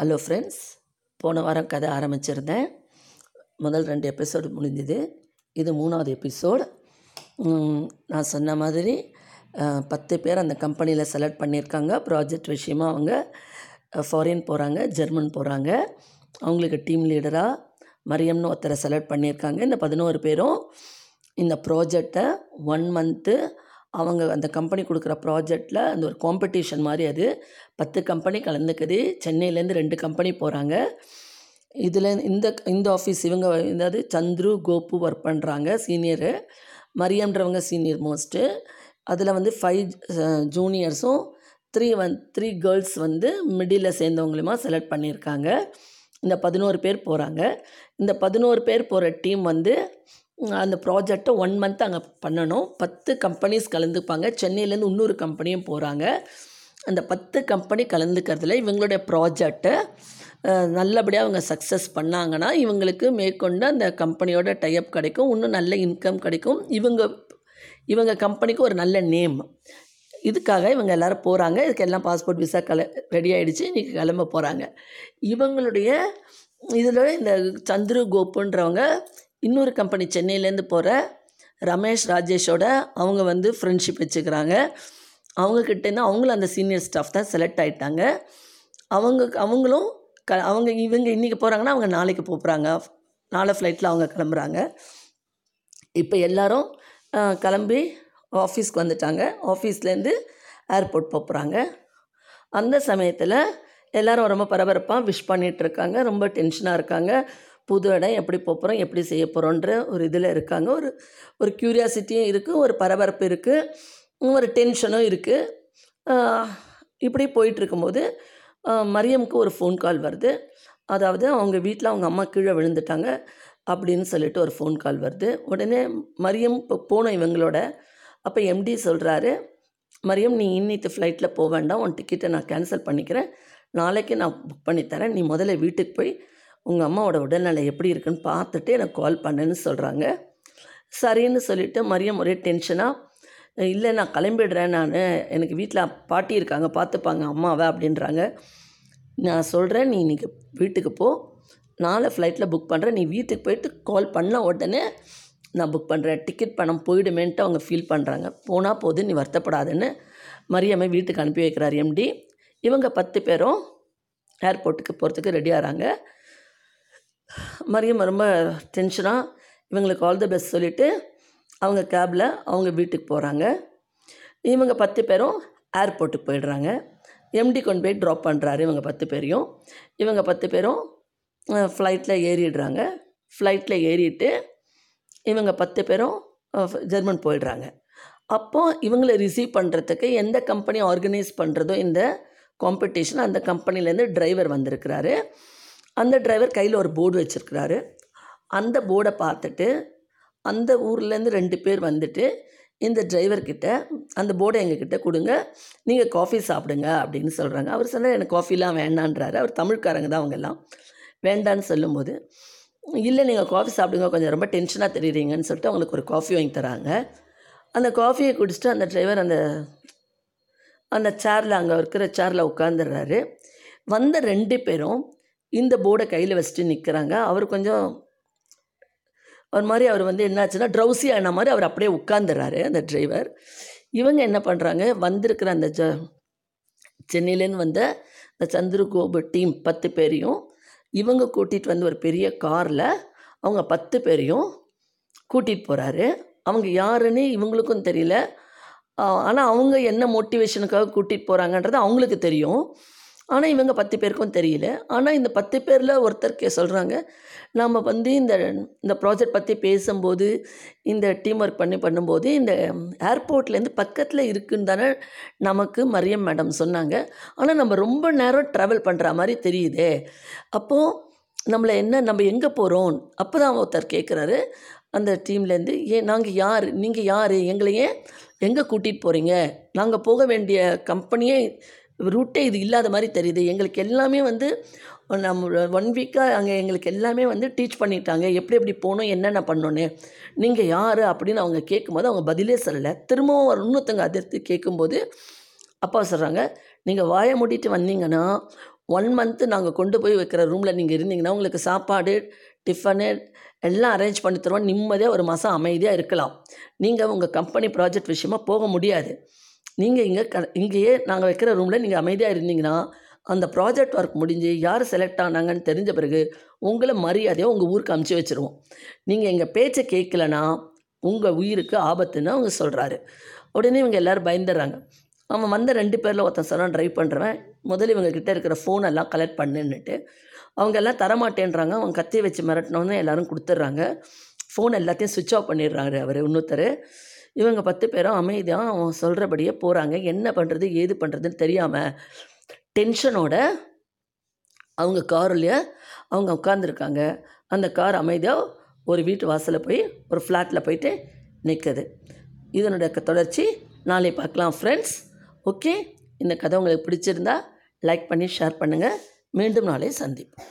Hello friends போன வாரம் கதை ஆரம்பிச்சிருந்தேன். முதல் ரெண்டு எபிசோடு முடிஞ்சுது. இது மூணாவது எபிசோடு நான் சொன்ன மாதிரி பத்து பேர் அந்த கம்பெனியில் செலக்ட் பண்ணியிருக்காங்க. ப்ராஜெக்ட் விஷயமா அவங்க ஃபாரின் போகிறாங்க ஜெர்மன் போகிறாங்க அவங்களுக்கு டீம் லீடராக மரியம்னு ஒருத்தரை செலக்ட் பண்ணியிருக்காங்க. இந்த பதினோரு பேரும் இந்த ப்ராஜெக்டை ஒன் மந்த்து அவங்க அந்த கம்பெனி கொடுக்குற ப்ராஜெக்டில் அந்த ஒரு காம்படிஷன் மாதிரி அது. பத்து கம்பெனி கலந்துக்குது. சென்னையிலேருந்து ரெண்டு கம்பெனி போகிறாங்க இதில் இந்த இந்த ஆஃபீஸ் இவங்க அதாவது சந்துரு கோபு ஒர்க் பண்ணுறாங்க சீனியரு மரியம்ன்றவங்க சீனியர் மோஸ்ட்டு அதில் வந்து ஃபைவ் ஜூனியர்ஸும் த்ரீ வந் த்ரீ கேர்ள்ஸ் வந்து மிடில் சேர்ந்தவங்களுமா செலக்ட் பண்ணியிருக்காங்க. இந்த பதினோரு பேர் போகிறாங்க இந்த பதினோரு பேர் போகிற டீம் வந்து அந்த ப்ராஜெக்டை ஒன் மந்த் அங்கே பண்ணணும். பத்து கம்பெனிஸ் கலந்துப்பாங்க. சென்னையிலேருந்து இன்னொரு கம்பெனியும் போகிறாங்க அந்த பத்து கம்பெனி கலந்துக்கிறதுல இவங்களுடைய ப்ராஜெக்டை நல்லபடியாக அவங்க சக்ஸஸ் பண்ணாங்கன்னா இவங்களுக்கு மேற்கொண்டு அந்த கம்பெனியோட டைப் கிடைக்கும். இன்னும் நல்ல இன்கம் கிடைக்கும். இவங்க இவங்க கம்பெனிக்கு ஒரு நல்ல நேம் இதுக்காக இவங்க எல்லோரும் போகிறாங்க இதுக்கு எல்லாம் பாஸ்போர்ட் விசா கல ரெடி ஆகிடுச்சு இன்றைக்கி கிளம்ப போகிறாங்க இவங்களுடைய இதில் இந்த சந்துரு கோப்புன்றவங்க இன்னொரு கம்பெனி சென்னையிலேருந்து போகிற ரமேஷ் ராஜேஷோட அவங்க வந்து ஃப்ரெண்ட்ஷிப் வச்சுக்கிறாங்க. அவங்கக்கிட்டேருந்து அவங்களும் அந்த சீனியர் ஸ்டாஃப் தான் செலக்ட் ஆகிட்டாங்க அவங்க அவங்களும் க அவங்க இவங்க இன்றைக்கி போகிறாங்கன்னா அவங்க நாளைக்கு போகிறாங்க நாளை ஃப்ளைட்டில் அவங்க கிளம்புறாங்க. இப்போ எல்லோரும் கிளம்பி ஆஃபீஸ்க்கு வந்துட்டாங்க. ஆஃபீஸ்லேருந்து ஏர்போர்ட் போகிறாங்க அந்த சமயத்தில் எல்லோரும் ரொம்ப பரபரப்பாக விஷ் பண்ணிகிட்ருக்காங்க ரொம்ப டென்ஷனாக இருக்காங்க. புது இடம் எப்படி போகிறோம் எப்படி செய்ய போகிறோன்ற ஒரு இதில் இருக்காங்க. ஒரு ஒரு க்யூரியாசிட்டியும் இருக்குது ஒரு பரபரப்பு இருக்குது ஒரு டென்ஷனும் இருக்குது இப்படி போயிட்டுருக்கும்போது மரியமுக்கு ஒரு ஃபோன் கால் வருது. அதாவது அவங்க வீட்டில் அவங்க அம்மா கீழே விழுந்துட்டாங்க அப்படின்னு சொல்லிட்டு ஒரு ஃபோன் கால் வருது. உடனே மரியம் இப்போ போனோம் இவங்களோட. அப்போ எம்டி சொல்கிறாரு மரியம் நீ இன்னித்து ஃப்ளைட்டில் போக வேண்டாம். உன் டிக்கெட்டை நான் கேன்சல் பண்ணிக்கிறேன். நாளைக்கு நான் புக் பண்ணித்தரேன் நீ முதல்ல வீட்டுக்கு போய் உங்கள் அம்மாவோட உடல்நிலை எப்படி இருக்குன்னு பார்த்துட்டு எனக்கு கால் பண்ணுன்னு சொல்கிறாங்க சரின்னு சொல்லிவிட்டு மரியம் ஒரே டென்ஷனாக இல்லை நான் கிளம்பிடுறேன் நான். எனக்கு வீட்டில் பாட்டி இருக்காங்க பார்த்துப்பாங்க அம்மாவை அப்படின்றாங்க. நான் சொல்கிறேன் நீ இன்னைக்கு வீட்டுக்கு போ. நாளை ஃப்ளைட்டில் புக் பண்ணுறேன் நீ வீட்டுக்கு போயிட்டு கால் பண்ண உடனே நான் புக் பண்ணுறேன் டிக்கெட் பணம் போயிடுமேன்ட்டு அவங்க ஃபீல் பண்ணுறாங்க போனால் போது நீ வருத்தப்படாதுன்னு மரியம்மை வீட்டுக்கு அனுப்பி வைக்கிறார் எம்டி இவங்க பத்து பேரும் ஏர்போர்ட்டுக்கு போகிறதுக்கு ரெடி ஆகிறாங்க மரியம் ரொம்ப டென்ஷனாக இவங்களுக்கு ஆல் தி பெஸ்ட் சொல்லிவிட்டு அவங்க கேபில் அவங்க வீட்டுக்கு போகிறாங்க இவங்க பத்து பேரும் ஏர்போர்ட்டுக்கு போயிடுறாங்க. எம்டி கொண்டு போய் ட்ராப் பண்ணுறாரு இவங்க பத்து பேரையும். இவங்க பத்து பேரும் ஃப்ளைட்டில் ஏறிடுறாங்க. ஃப்ளைட்டில் ஏறிட்டு இவங்க பத்து பேரும் ஜெர்மன் போயிடுறாங்க. அப்போது இவங்களை ரிசீவ் பண்ணுறதுக்கு எந்த கம்பெனி ஆர்கனைஸ் பண்ணுறதோ இந்த காம்படிஷன் அந்த கம்பெனிலேருந்து டிரைவர் வந்திருக்கிறாரு. அந்த டிரைவர் கையில் ஒரு போர்டு வச்சுருக்கிறாரு. அந்த போர்டை பார்த்துட்டு அந்த ஊர்லேருந்து ரெண்டு பேர் வந்துட்டு இந்த டிரைவர்கிட்ட அந்த போர்டை எங்ககிட்ட கொடுங்க நீங்கள் காஃபி சாப்பிடுங்க அப்படின்னு சொல்கிறாங்க அவர் சொன்னார் எனக்கு காஃபிலாம் வேண்டான்றாரு. அவர் தமிழ்காரங்க தான் அவங்கெல்லாம் வேண்டான்னு சொல்லும்போது இல்லை நீங்கள் காஃபி சாப்பிடுங்க கொஞ்சம் ரொம்ப டென்ஷனாக தெரியுறீங்கன்னு சொல்லிட்டு அவங்களுக்கு ஒரு காஃபி வாங்கி தராங்க. அந்த காஃபியை குடிச்சிட்டு அந்த டிரைவர் அந்த அந்த சேரில் அங்கே இருக்கிற சேரில் உட்காந்துடுறாரு வந்த ரெண்டு பேரும் இந்த போர்டை கையில் வச்சுட்டு நிற்கிறாங்க அவர் கொஞ்சம் அவர் மாதிரி அவர் வந்து என்னாச்சுன்னா ட்ரௌசி ஆன மாதிரி அவர் அப்படியே உட்காந்துடுறாரு அந்த டிரைவர் இவங்க என்ன பண்ணுறாங்க வந்திருக்கிற அந்த ஜ சென்னையிலேருந்து வந்த இந்த சந்திரகோபு டீம் பத்து பேரையும் இவங்க கூட்டிகிட்டு வந்து ஒரு பெரிய காரில் அவங்க பத்து பேரையும் கூட்டிகிட்டு போகிறாரு அவங்க யாருன்னு இவங்களுக்கும் தெரியல. ஆனால் அவங்க என்ன மோட்டிவேஷனுக்காக கூட்டிகிட்டு போகிறாங்கன்றது அவங்களுக்கு தெரியும். ஆனால் இவங்க பத்து பேருக்கும் தெரியல. ஆனால் இந்த பத்து பேரில் ஒருத்தர் கே சொல்கிறாங்க நாம் வந்து இந்த இந்த ப்ராஜெக்ட் பற்றி பேசும்போது இந்த டீம் ஒர்க் பண்ணி பண்ணும்போது இந்த ஏர்போர்ட்லேருந்து பக்கத்தில் இருக்குன்னு தானே நமக்கு மரியம் மேடம் சொன்னாங்க. ஆனால் நம்ம ரொம்ப நேரம் ட்ராவல் பண்ணுற மாதிரி தெரியுதே. அப்போது நம்மளை என்ன நம்ம எங்கே போகிறோம் அப்போ தான் ஒருத்தர் கேட்குறாரு அந்த டீம்லேருந்து ஏன் நாங்கள் யார்? நீங்கள் யார்? எங்களை ஏன் எங்கே கூட்டிகிட்டு போகிறீங்க நாங்கள் போக வேண்டிய கம்பெனியே ரூட்டே இது இல்லாத மாதிரி தெரியுது. எங்களுக்கு எல்லாமே வந்து நம்ம ஒன் வீக்காக அங்கே எங்களுக்கு எல்லாமே வந்து டீச் பண்ணிட்டாங்க. எப்படி எப்படி போகணும் என்னென்ன பண்ணணுன்னு நீங்கள் யார் அப்படின்னு அவங்க கேட்கும்போது அவங்க பதிலே சொல்லலை. திரும்பவும் ஒரு இன்னொருத்தங்க அதிர்த்து கேட்கும்போது அப்பா சொல்கிறாங்க நீங்கள் வாயை மூடிட்டு வந்தீங்கன்னா ஒன் மந்த்து நாங்கள் கொண்டு போய் வைக்கிற ரூமில் நீங்கள் இருந்தீங்கன்னா உங்களுக்கு சாப்பாடு டிஃபனு எல்லாம் அரேஞ்ச் பண்ணி தருவோம். நிம்மதியாக ஒரு மாதம் அமைதியாக இருக்கலாம். நீங்கள் உங்கள் கம்பெனி ப்ராஜெக்ட் விஷயமாக போக முடியாது. நீங்கள் இங்கே க இங்கேயே நாங்கள் வைக்கிற ரூமில் நீங்கள் அமைதியாக இருந்தீங்கன்னா அந்த ப்ராஜெக்ட் ஒர்க் முடிஞ்சு யார் செலக்ட் ஆனாங்கன்னு தெரிஞ்ச பிறகு உங்களை மரியாதையாக உங்கள் ஊருக்கு அமுச்சு வச்சுருவோம். நீங்கள் எங்கள் பேச்சை கேட்கலனா உங்கள் உயிருக்கு ஆபத்துன்னு அவங்க சொல்கிறாரு உடனே இவங்க எல்லோரும் பயந்துடுறாங்க. அவன் வந்த ரெண்டு பேரில் ஒருத்தன் சொன்னான் ட்ரைவ் பண்ணுறவன் முதல்ல இவங்கக்கிட்ட இருக்கிற ஃபோனெல்லாம் கலெக்ட் பண்ணுன்னுட்டு அவங்க எல்லாம் தரமாட்டேன்றாங்க. அவங்க கத்தி வச்சு மிரட்டினோன்னு எல்லோரும் கொடுத்துட்றாங்க. ஃபோன் எல்லாத்தையும் சுவிட்ச் ஆஃப் பண்ணிடுறாரு அவர் இன்னொருத்தர். இவங்க பத்து பேரும் அமைதியாக அவன் சொல்கிறபடியே போகிறாங்க என்ன பண்ணுறது ஏது பண்ணுறதுன்னு தெரியாமல் டென்ஷனோட அவங்க காருலேயே அவங்க உட்காந்துருக்காங்க அந்த கார் அமைதியாக ஒரு வீட்டு வாசலில் போய் ஒரு ஃப்ளாட்டில் போயிட்டு நிற்குது இதனுடைய க- தொடர்ச்சி. நாளை பார்க்கலாம் ஃப்ரெண்ட்ஸ் ஓகே இந்த கதை உங்களுக்கு பிடிச்சிருந்தா லைக் பண்ணி ஷேர் பண்ணுங்கள் மீண்டும் நாளை சந்திப்போம்.